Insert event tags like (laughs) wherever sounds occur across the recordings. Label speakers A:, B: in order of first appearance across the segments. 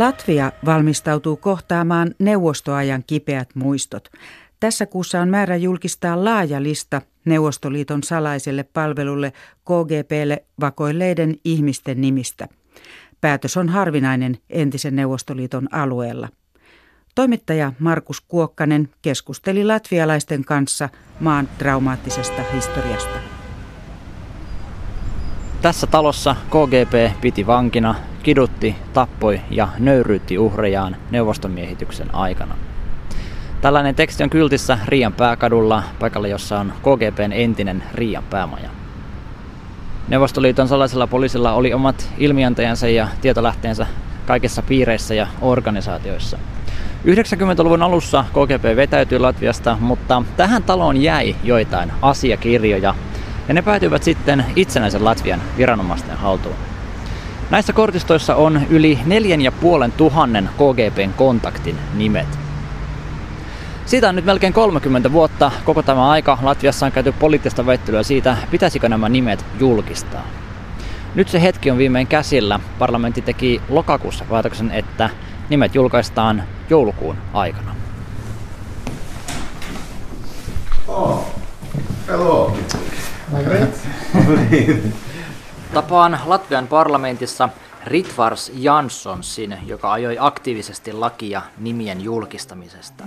A: Latvia valmistautuu kohtaamaan neuvostoajan kipeät muistot. Tässä kuussa on määrä julkistaa laaja lista Neuvostoliiton salaiselle palvelulle KGPlle vakoilleiden ihmisten nimistä. Päätös on harvinainen entisen Neuvostoliiton alueella. Toimittaja Markus Kuokkanen keskusteli latvialaisten kanssa maan traumaattisesta historiasta.
B: Tässä talossa KGP piti vankina, kidutti, tappoi ja nöyryytti uhrejaan neuvostomiehityksen aikana. Tällainen teksti on kyltissä Riian pääkadulla, paikalla jossa on KGPn entinen Riian päämaja. Neuvostoliiton salaisella poliisilla oli omat ilmiantajansa ja tietolähteensä kaikissa piireissä ja organisaatioissa. 90-luvun alussa KGP vetäytyi Latviasta, mutta tähän taloon jäi joitain asiakirjoja, ja ne päätyivät sitten itsenäisen Latvian viranomaisten haltuun. Näissä kortistoissa on yli 4500 KGPn kontaktin nimet. Siitä on nyt melkein 30 vuotta. Koko tämä aika Latviassa on käyty poliittista väittelyä siitä, pitäisikö nämä nimet julkistaa. Nyt se hetki on viimein käsillä. Parlamentti teki lokakuussa päätöksen, että nimet julkaistaan joulukuun aikana.
C: Oh, hello. (laughs)
B: Tapaan Latvian parlamentissa Ritvars Janssonsin, joka ajoi aktiivisesti lakia nimien julkistamisesta.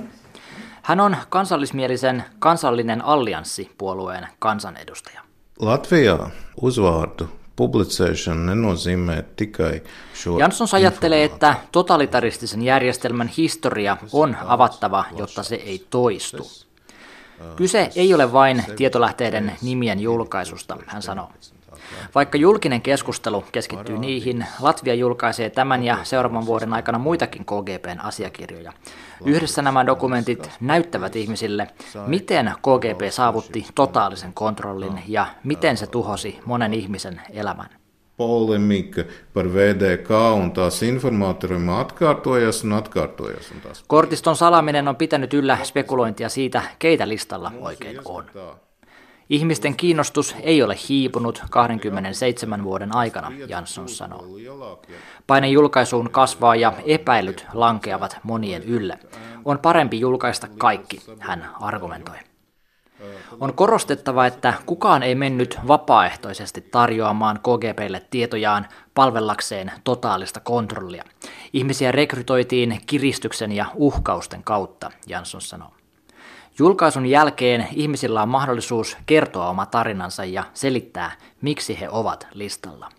B: Hän on kansallismielisen kansallinen allianssipuolueen kansanedustaja.
C: Latvia uzvārdu publicēšana nenozīmē tikai šo
B: Janssons ajattelee, että totalitaristisen järjestelmän historia on avattava, jotta se ei toistu. Kyse ei ole vain tietolähteiden nimien julkaisusta, hän sanoo. Vaikka julkinen keskustelu keskittyy niihin, Latvia julkaisee tämän ja seuraavan vuoden aikana muitakin KGPn asiakirjoja. Yhdessä nämä dokumentit näyttävät ihmisille, miten KGP saavutti totaalisen kontrollin ja miten se tuhosi monen ihmisen elämän.
C: polemika par VDK un tās informaatoriem atkārtojas un atkārtojas. Un tās
B: Kortiston salaminen on pitänyt yllä spekulointia siitä, keitä listalla oikein on. Ihmisten kiinnostus ei ole hiipunut 27 vuoden aikana, Jansson sanoo. Paine julkaisuun kasvaa ja epäilyt lankeavat monien ylle. On parempi julkaista kaikki, hän argumentoi. On korostettava, että kukaan ei mennyt vapaaehtoisesti tarjoamaan KGPlle tietojaan palvellakseen totaalista kontrollia. Ihmisiä rekrytoitiin kiristyksen ja uhkausten kautta, Jansson sanoo. Julkaisun jälkeen ihmisillä on mahdollisuus kertoa oma tarinansa ja selittää, miksi he ovat listalla.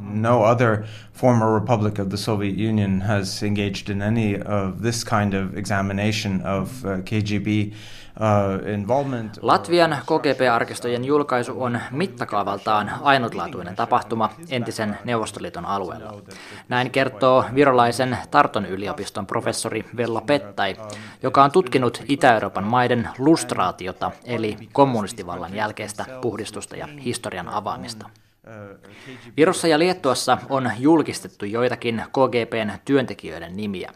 D: No other former republic of the Soviet Union has engaged in any of this kind of examination of uh, KGB uh, involvement.
B: Latvian KGP-arkistojen julkaisu on mittakaavaltaan ainutlaatuinen tapahtuma entisen Neuvostoliiton alueella. Näin kertoo virolaisen Tarton yliopiston professori Vella Pettai, joka on tutkinut Itä-Euroopan maiden lustraatiota, eli kommunistivallan jälkeistä puhdistusta ja historian avaamista. Virossa ja Liettuassa on julkistettu joitakin KGPn työntekijöiden nimiä.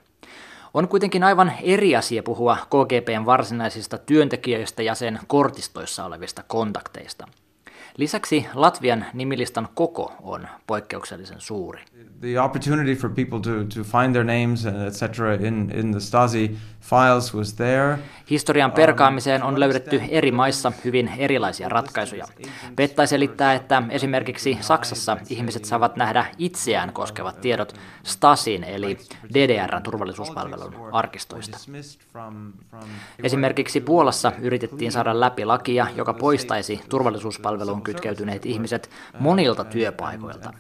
B: On kuitenkin aivan eri asia puhua KGPn varsinaisista työntekijöistä ja sen kortistoissa olevista kontakteista. Lisäksi Latvian nimilistan koko on poikkeuksellisen suuri.
D: The opportunity for people to, to find their names and etc. in, in the Stasi files was there.
B: Historian perkaamiseen on löydetty eri maissa hyvin erilaisia ratkaisuja. Pettai selittää, että esimerkiksi Saksassa ihmiset saavat nähdä itseään koskevat tiedot Stasin eli DDRn turvallisuuspalvelun arkistoista. Esimerkiksi Puolassa yritettiin saada läpi lakia, joka poistaisi turvallisuuspalveluun kytkeytyneet ihmiset monilta työpaikoilta.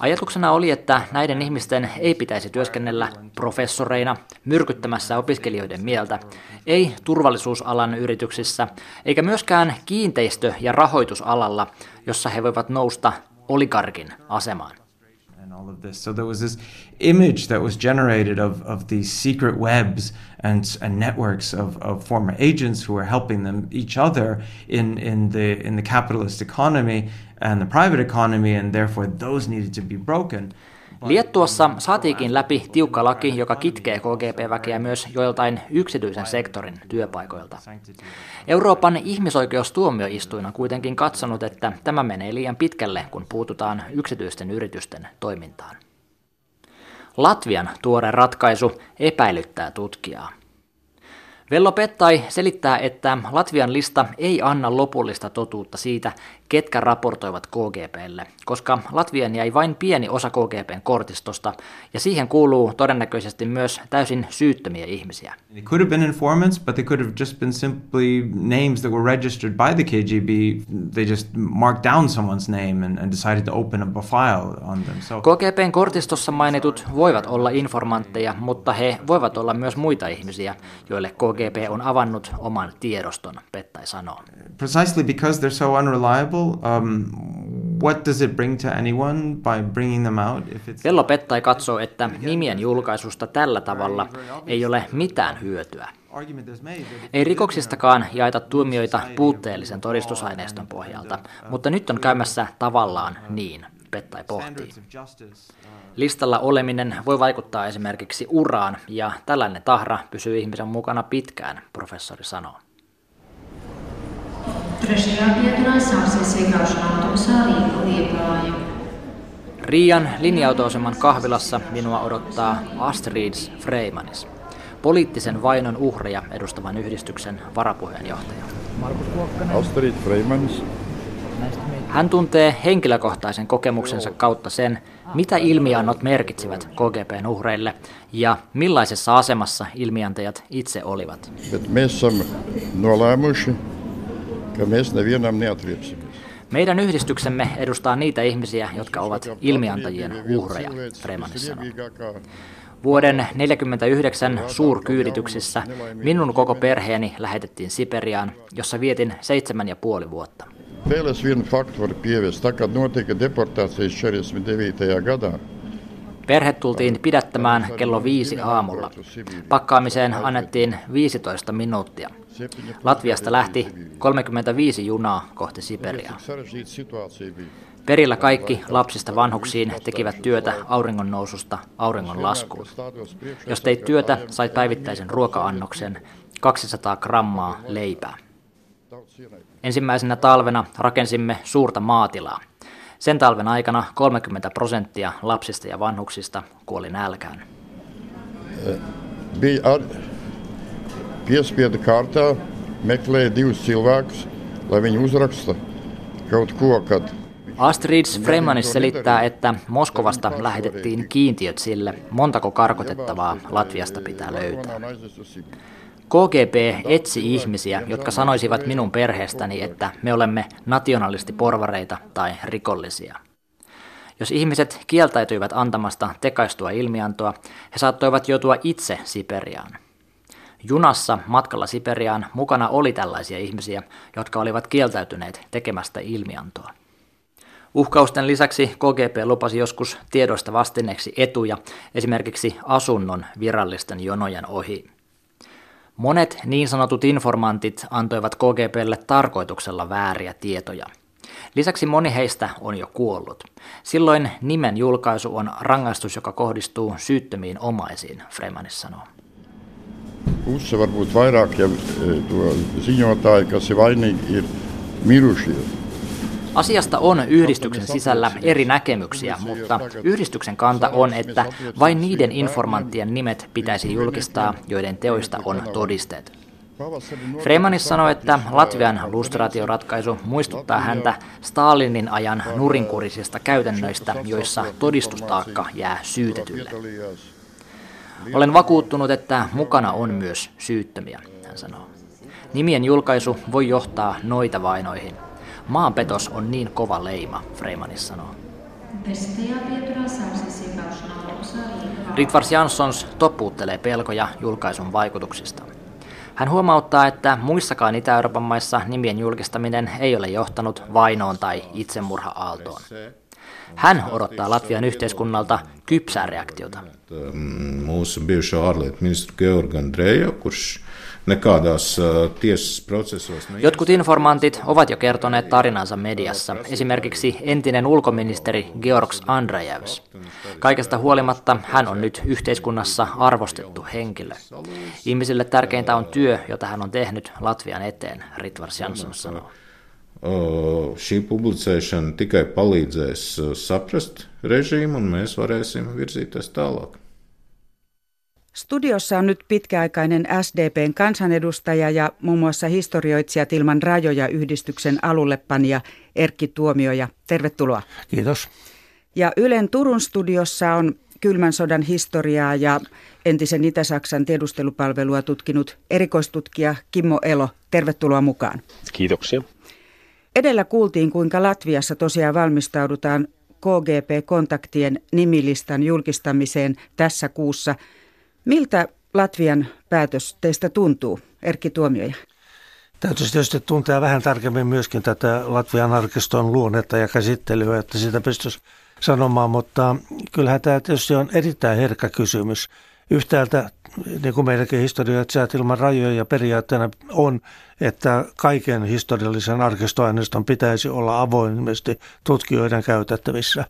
B: Ajatuksena oli, että näiden ihmisten ei pitäisi työskennellä professoreina myrkyttämässä opiskelijoiden mieltä, ei turvallisuusalan yrityksissä, eikä myöskään kiinteistö- ja rahoitusalalla, jossa he voivat nousta oligarkin asemaan.
D: All of this. So there was this image that was generated of, of these secret webs and, and networks of, of former agents who were helping them each other in, in the in the capitalist economy and the private economy, and therefore those needed to be broken.
B: Liettuassa saatiinkin läpi tiukka laki, joka kitkee KGP-väkeä myös joiltain yksityisen sektorin työpaikoilta. Euroopan ihmisoikeustuomioistuin on kuitenkin katsonut, että tämä menee liian pitkälle, kun puututaan yksityisten yritysten toimintaan. Latvian tuore ratkaisu epäilyttää tutkijaa. Vello Pettai selittää, että Latvian lista ei anna lopullista totuutta siitä, ketkä raportoivat KGPlle, koska Latvian jäi vain pieni osa KGPn kortistosta, ja siihen kuuluu todennäköisesti myös täysin syyttömiä ihmisiä.
D: They could have been informants, but they could have just been simply names that were registered by the KGB. They just marked down someone's name and, and decided to open up a file on them. So
B: KGPn kortistossa mainitut voivat olla informantteja, mutta he voivat olla myös muita ihmisiä, joille KGP on avannut oman tiedoston, Pettai sanoo.
D: precisely because they're so unreliable, um, what does it bring to anyone by bringing them out? If it's
B: Vello Pettai katsoo, että nimien julkaisusta tällä tavalla ei ole mitään hyötyä. Ei rikoksistakaan jaeta tuomioita puutteellisen todistusaineiston pohjalta, mutta nyt on käymässä tavallaan niin, Pettai pohtii.
D: uh,
B: Listalla oleminen voi vaikuttaa esimerkiksi uraan, ja tällainen tahra pysyy ihmisen mukana pitkään, professori sanoo.
E: Trešajā pieturā sāksies iekāpšana autobusā Liepāja.
B: Riian linja-autoaseman kahvilassa minua odottaa Astrids Freimanis, poliittisen vainon uhreja edustavan yhdistyksen varapuheenjohtaja.
F: Astrid Freimans,
B: Hän tuntee henkilökohtaisen kokemuksensa kautta sen, mitä ilmiannot merkitsivät KGPn uhreille ja millaisessa asemassa ilmiantajat itse olivat.
F: esam nolēmuši, mēs nevienam neatriepsimies.
B: Meidän yhdistyksemme edustaa niitä ihmisiä, jotka ovat ilmiantajien uhreja, Freemanis sanoo.
F: Cienīgākā
B: Vuoden 1949 suurkyydityksissä minun koko perheeni lähetettiin Siperiaan, jossa vietin seitsemän ja puoli vuotta.
F: Vienu faktu varu pieviest. Tā kā notika deportācijas 49. gadā,
B: Perhe tultiin pidättämään kello viisi aamulla. Pakkaamiseen annettiin 15 minuuttia. Latviasta lähti 35 junaa kohti Siperiaa. Perillä kaikki lapsista vanhuksiin tekivät työtä auringon noususta auringon laskuun. Jos teit työtä, sait päivittäisen ruoka-annoksen 200 grammaa leipää. Ensimmäisenä talvena rakensimme suurta maatilaa. Sen talven aikana 30 prosenttia lapsista ja vanhuksista kuoli nälkään.
F: Bija ar... piespiedu kārtā meklēja divus cilvēkus, lai viņi uzraksta kaut ko, kad
B: Astrids Fremanis selittää, että Moskovasta lähetettiin kiintiöt sille, montako karkotettavaa Latviasta pitää löytää. KGB etsi ihmisiä, jotka sanoisivat minun perheestäni, että me olemme nationalistiporvareita tai rikollisia. Jos ihmiset kieltäytyivät antamasta tekaistua ilmiantoa, he saattoivat joutua itse Siperiaan. Junassa matkalla Siperiaan mukana oli tällaisia ihmisiä, jotka olivat kieltäytyneet tekemästä ilmiantoa. Uhkausten lisäksi KGP lupasi joskus tiedoista vastineeksi etuja, esimerkiksi asunnon virallisten jonojen ohi. Monet niin sanotut informantit antoivat KGPlle tarkoituksella vääriä tietoja. Lisäksi moni heistä on jo kuollut. Silloin nimen julkaisu on rangaistus, joka kohdistuu syyttömiin omaisiin, Freemanis sanoo.
F: Puse varbūt vairāk jau e, to ziņotāji, kas vainīgi, ir.
B: Asiasta on yhdistyksen sisällä eri näkemyksiä, mutta yhdistyksen kanta on, että vain niiden informanttien nimet pitäisi julkistaa, joiden teoista on todisteet. Freemanis sanoi, että Latvian lustraatioratkaisu muistuttaa häntä Stalinin ajan nurinkurisista käytännöistä, joissa todistustaakka jää syytetylle. Olen vakuuttunut, että mukana on myös syyttömiä, hän sanoo. Nimien julkaisu voi johtaa noita vainoihin. Maanpetos on niin kova leima, Freimanis sanoo. Ritvars Janssons topuuttelee pelkoja julkaisun vaikutuksista. Hän huomauttaa, että muissakaan Itä-Euroopan maissa nimien julkistaminen ei ole johtanut vainoon tai itsemurha-aaltoon. Hän odottaa Latvian yhteiskunnalta kypsää reaktiota. Jotkut informantit ovat jo kertoneet tarinansa mediassa, esimerkiksi entinen ulkoministeri Georgs Andrejevs. Kaikesta huolimatta hän on nyt yhteiskunnassa arvostettu henkilö. Ihmisille tärkeintä on työ, jota hän on tehnyt Latvian eteen, Ritvars Jansson sanoo.
C: Ā, šī publicēšana tikai palīdzēs ā, saprast režīmu, un mēs varēsim virzīties tālāk.
A: Studiossa on nyt pitkäaikainen SDPn kansanedustaja ja muun muassa historioitsijat ilman rajoja yhdistyksen alullepanija Erkki Tuomioja. Tervetuloa.
G: Kiitos.
A: Ja Ylen Turun studiossa on kylmän sodan historiaa ja entisen Itä-Saksan tiedustelupalvelua tutkinut erikoistutkija Kimmo Elo. Tervetuloa mukaan.
H: Kiitoksia.
A: Edellä kuultiin, kuinka Latviassa tosiaan valmistaudutaan KGP-kontaktien nimilistan julkistamiseen tässä kuussa. Miltä Latvian päätös teistä tuntuu, Erkki Tuomioja?
G: Täytyisi tietysti tuntea vähän tarkemmin myöskin tätä Latvian arkiston luonnetta ja käsittelyä, että sitä pystyisi sanomaan, mutta kyllähän tämä tietysti on erittäin herkkä kysymys. Yhtäältä, niin kuin meidänkin historioitsijat ilman rajoja ja periaatteena on, että kaiken historiallisen arkistoaineiston pitäisi olla avoimesti tutkijoiden käytettävissä.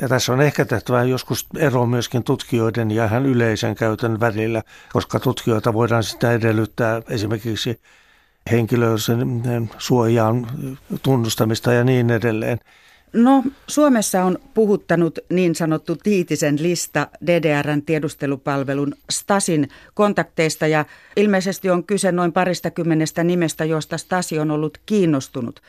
G: Ja tässä on ehkä tehtävä joskus ero myöskin tutkijoiden ja ihan yleisen käytön välillä, koska tutkijoita voidaan sitä edellyttää esimerkiksi henkilön suojaan tunnustamista ja niin edelleen.
A: No, Suomessa on puhuttanut niin sanottu Tiitisen lista DDRn tiedustelupalvelun Stasin kontakteista ja ilmeisesti on kyse noin parista kymmenestä nimestä, joista Stasi on ollut kiinnostunut.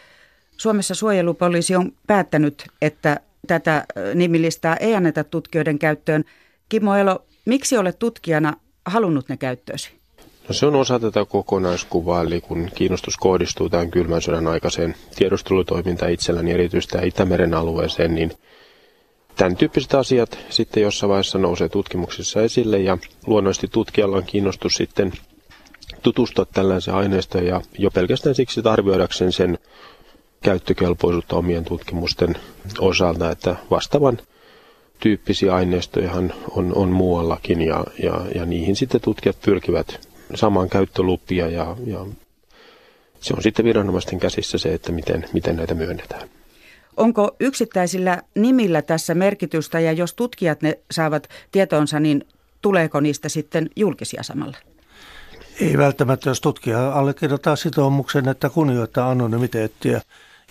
A: Suomessa suojelupoliisi on päättänyt, että tätä nimilistaa ei anneta tutkijoiden käyttöön. Kimmo Elo, miksi olet tutkijana halunnut ne käyttöösi?
H: No se on osa tätä kokonaiskuvaa, eli kun kiinnostus kohdistuu tämän kylmän sodan aikaiseen tiedustelutoimintaan itselläni erityisesti Itämeren alueeseen, niin tämän tyyppiset asiat sitten jossain vaiheessa nousee tutkimuksissa esille ja luonnollisesti tutkijalla on kiinnostus sitten tutustua tällaiseen aineistoon ja jo pelkästään siksi arvioidakseen sen käyttökelpoisuutta omien tutkimusten osalta, että vastaavan tyyppisiä aineistojahan on, on muuallakin ja, ja, ja niihin sitten tutkijat pyrkivät samaan käyttölupia ja, ja se on sitten viranomaisten käsissä se, että miten, miten näitä myönnetään.
A: Onko yksittäisillä nimillä tässä merkitystä ja jos tutkijat ne saavat tietoonsa, niin tuleeko niistä sitten julkisia samalla?
G: Ei välttämättä, jos tutkija allekirjoittaa sitoumuksen, että kunnioittaa anonymiteettia.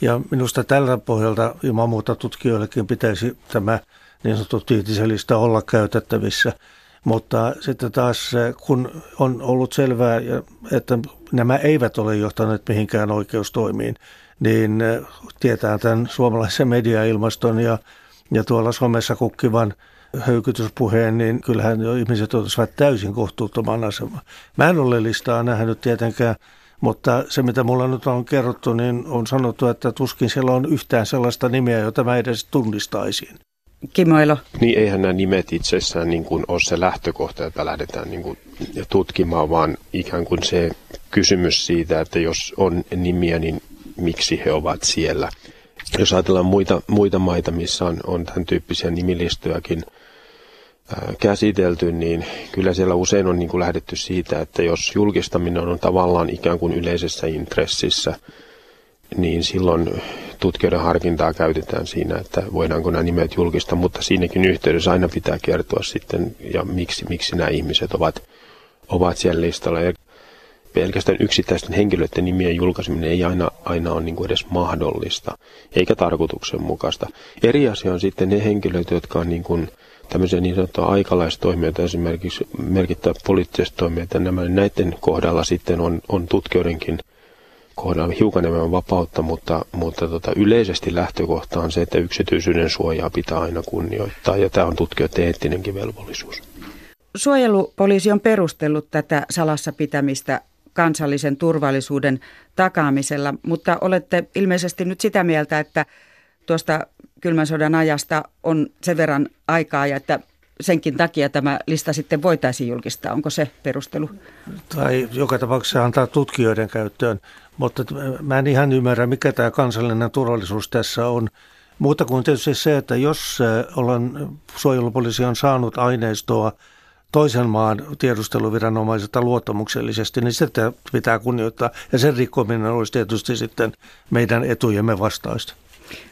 G: Ja minusta tällä pohjalta ilman muuta tutkijoillekin pitäisi tämä niin sanottu tiitiselista olla käytettävissä – mutta sitten taas kun on ollut selvää, että nämä eivät ole johtaneet mihinkään oikeustoimiin, niin tietää tämän suomalaisen mediailmaston ja, ja tuolla somessa kukkivan höykytyspuheen, niin kyllähän jo ihmiset olisivat täysin kohtuuttoman asemaan. Mä en ole listaa nähnyt tietenkään, mutta se mitä mulla nyt on kerrottu, niin on sanottu, että tuskin siellä on yhtään sellaista nimeä, jota mä edes tunnistaisin.
A: Kimoilo.
H: Niin eihän nämä nimet itsessään niin kuin ole se lähtökohta, jota lähdetään niin kuin tutkimaan, vaan ikään kuin se kysymys siitä, että jos on nimiä, niin miksi he ovat siellä. Jos ajatellaan muita, muita maita, missä on, on tämän tyyppisiä nimilistojakin ää, käsitelty, niin kyllä siellä usein on niin kuin lähdetty siitä, että jos julkistaminen on tavallaan ikään kuin yleisessä intressissä, niin silloin tutkijoiden harkintaa käytetään siinä, että voidaanko nämä nimet julkista, mutta siinäkin yhteydessä aina pitää kertoa sitten, ja miksi, miksi nämä ihmiset ovat, ovat siellä listalla. Ja pelkästään yksittäisten henkilöiden nimien julkaiseminen ei aina, aina ole niin kuin edes mahdollista, eikä tarkoituksenmukaista. Eri asia on sitten ne henkilöt, jotka on niin kuin tämmöisiä niin sanottuja aikalaistoimijoita, esimerkiksi merkittävät poliittiset toimijat, ja nämä, näiden kohdalla sitten on, on tutkijoidenkin – kohdalla hiukan enemmän vapautta, mutta, mutta tota, yleisesti lähtökohta on se, että yksityisyyden suojaa pitää aina kunnioittaa ja tämä on tutkijoiden eettinenkin velvollisuus.
A: Suojelupoliisi on perustellut tätä salassa pitämistä kansallisen turvallisuuden takaamisella, mutta olette ilmeisesti nyt sitä mieltä, että tuosta kylmän sodan ajasta on sen verran aikaa ja että senkin takia tämä lista sitten voitaisiin julkistaa. Onko se perustelu?
G: Tai joka tapauksessa antaa tutkijoiden käyttöön. Mutta mä en ihan ymmärrä, mikä tämä kansallinen turvallisuus tässä on. Muuta kuin tietysti se, että jos ollaan, suojelupoliisi on saanut aineistoa toisen maan tiedusteluviranomaiselta luottamuksellisesti, niin sitä pitää kunnioittaa. Ja sen rikkominen olisi tietysti sitten meidän etujemme vastaista.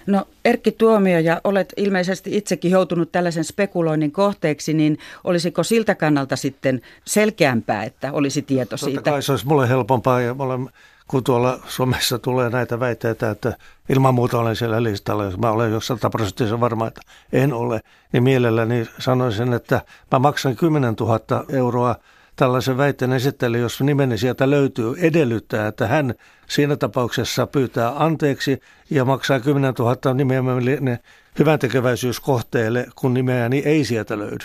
A: No Erkki Tuomio, ja olet ilmeisesti itsekin joutunut tällaisen spekuloinnin kohteeksi, niin olisiko siltä kannalta sitten selkeämpää, että olisi tieto siitä?
G: Totta kai se olisi mulle helpompaa, ja olen, kun tuolla Suomessa tulee näitä väitteitä, että ilman muuta olen siellä listalla, jos mä olen jo sataprosenttisen varma, että en ole, niin mielelläni sanoisin, että mä maksan 10 000 euroa tällaisen väitteen esittely, jos nimeni sieltä löytyy, edellyttää, että hän siinä tapauksessa pyytää anteeksi ja maksaa 10 000 nimenomaan hyvän tekeväisyyskohteelle, kun nimeäni ei sieltä löydy.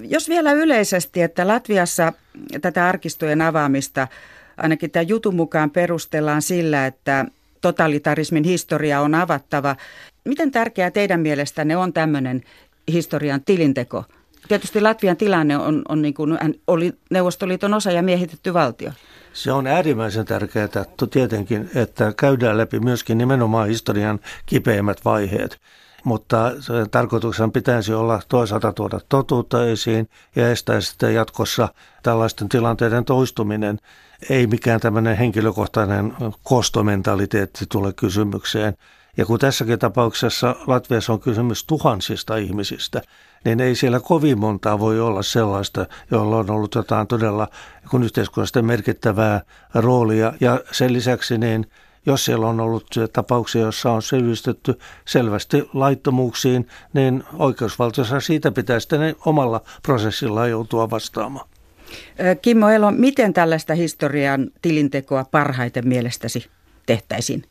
A: Jos vielä yleisesti, että Latviassa tätä arkistojen avaamista ainakin tämän jutun mukaan perustellaan sillä, että totalitarismin historia on avattava. Miten tärkeää teidän mielestänne on tämmöinen historian tilinteko? Tietysti Latvian tilanne on, on niin kuin, oli Neuvostoliiton osa ja miehitetty valtio.
G: Se on äärimmäisen tärkeää tietenkin, että käydään läpi myöskin nimenomaan historian kipeimmät vaiheet. Mutta tarkoituksena pitäisi olla toisaalta tuoda totuutta esiin ja estää sitten jatkossa tällaisten tilanteiden toistuminen. Ei mikään tämmöinen henkilökohtainen kostomentaliteetti tule kysymykseen. Ja kun tässäkin tapauksessa Latviassa on kysymys tuhansista ihmisistä, niin ei siellä kovin montaa voi olla sellaista, jolla on ollut jotain todella kun yhteiskunnasta merkittävää roolia. Ja sen lisäksi niin jos siellä on ollut tapauksia, joissa on selvistetty selvästi laittomuuksiin, niin oikeusvaltiossa siitä pitää sitten omalla prosessilla joutua vastaamaan.
A: Kimmo Elo, miten tällaista historian tilintekoa parhaiten mielestäsi tehtäisiin?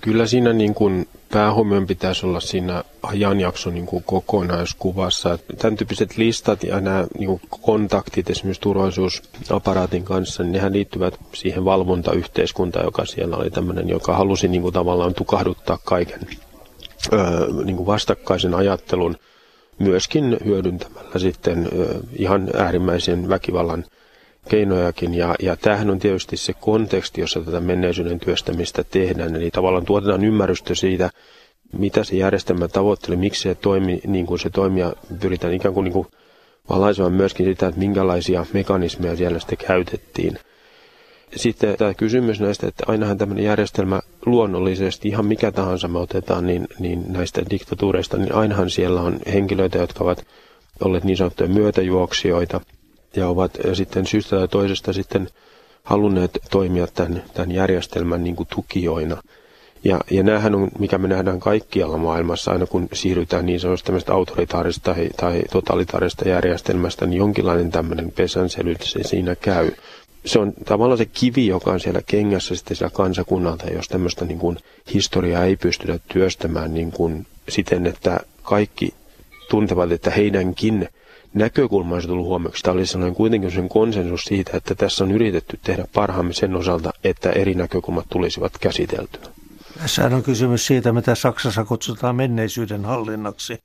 H: Kyllä siinä niin kuin päähuomion pitäisi olla siinä ajanjakson niin kuin kokonaiskuvassa. Tämän tyyppiset listat ja nämä niin kuin kontaktit esimerkiksi turvallisuusaparaatin kanssa, niin nehän liittyvät siihen valvontayhteiskuntaan, joka siellä oli tämmöinen, joka halusi niin kuin tavallaan tukahduttaa kaiken öö, niin kuin vastakkaisen ajattelun myöskin hyödyntämällä sitten öö, ihan äärimmäisen väkivallan keinojakin. Ja, ja tämähän on tietysti se konteksti, jossa tätä menneisyyden työstämistä tehdään. Eli tavallaan tuotetaan ymmärrystä siitä, mitä se järjestelmä tavoittelee, miksi se toimi niin kuin se toimii ja pyritään ikään kuin, niin kuin valaisemaan myöskin sitä, että minkälaisia mekanismeja siellä sitten käytettiin. Sitten tämä kysymys näistä, että ainahan tämmöinen järjestelmä luonnollisesti, ihan mikä tahansa me otetaan, niin, niin näistä diktatuureista, niin ainahan siellä on henkilöitä, jotka ovat olleet niin sanottuja myötäjuoksijoita – ja ovat sitten syystä tai toisesta sitten halunneet toimia tämän, tämän järjestelmän niin kuin tukijoina. Ja, ja näähän on, mikä me nähdään kaikkialla maailmassa, aina kun siirrytään niin sanotusta autoritaarista tai, tai totalitaarista järjestelmästä, niin jonkinlainen tämmöinen pesänsely se siinä käy. Se on tavallaan se kivi, joka on siellä kengässä sitten siellä kansakunnalta, jos tämmöistä niin kuin historiaa ei pystytä työstämään niin kuin siten, että kaikki tuntevat, että heidänkin näkökulmansa tullut huomioksi. Tämä oli sellainen kuitenkin sen konsensus siitä, että tässä on yritetty tehdä parhaamme sen osalta, että eri näkökulmat tulisivat käsiteltyä.
G: Tässä on kysymys siitä, mitä Saksassa kutsutaan menneisyyden hallinnaksi.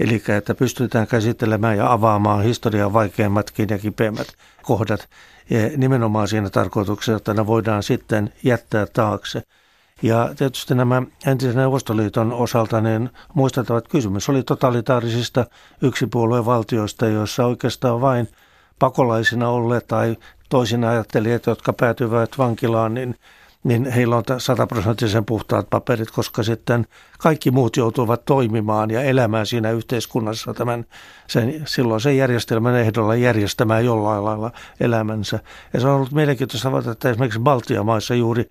G: Eli että pystytään käsittelemään ja avaamaan historian vaikeimmatkin ja kipeimmät kohdat ja nimenomaan siinä tarkoituksessa, että ne voidaan sitten jättää taakse. Ja tietysti nämä entisen Neuvostoliiton osalta niin muistettavat kysymys oli totalitaarisista yksipuoluevaltioista, joissa oikeastaan vain pakolaisina olleet tai toisin ajattelijat, jotka päätyvät vankilaan, niin, niin heillä on sataprosenttisen puhtaat paperit, koska sitten kaikki muut joutuvat toimimaan ja elämään siinä yhteiskunnassa tämän sen, silloin sen järjestelmän ehdolla järjestämään jollain lailla elämänsä. Ja se on ollut mielenkiintoista että esimerkiksi Baltian maissa juuri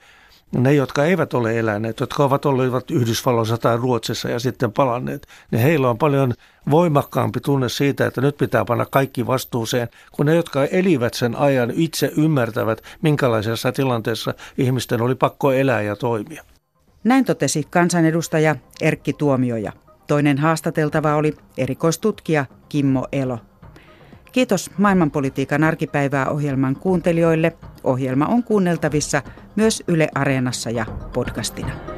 G: ne, jotka eivät ole eläneet, jotka ovat olleet Yhdysvalloissa tai Ruotsissa ja sitten palanneet, niin heillä on paljon voimakkaampi tunne siitä, että nyt pitää panna kaikki vastuuseen, kun ne, jotka elivät sen ajan, itse ymmärtävät, minkälaisessa tilanteessa ihmisten oli pakko elää ja toimia.
A: Näin totesi kansanedustaja Erkki Tuomioja. Toinen haastateltava oli erikoistutkija Kimmo Elo. Kiitos maailmanpolitiikan arkipäivää ohjelman kuuntelijoille. Ohjelma on kuunneltavissa myös Yle Areenassa ja podcastina.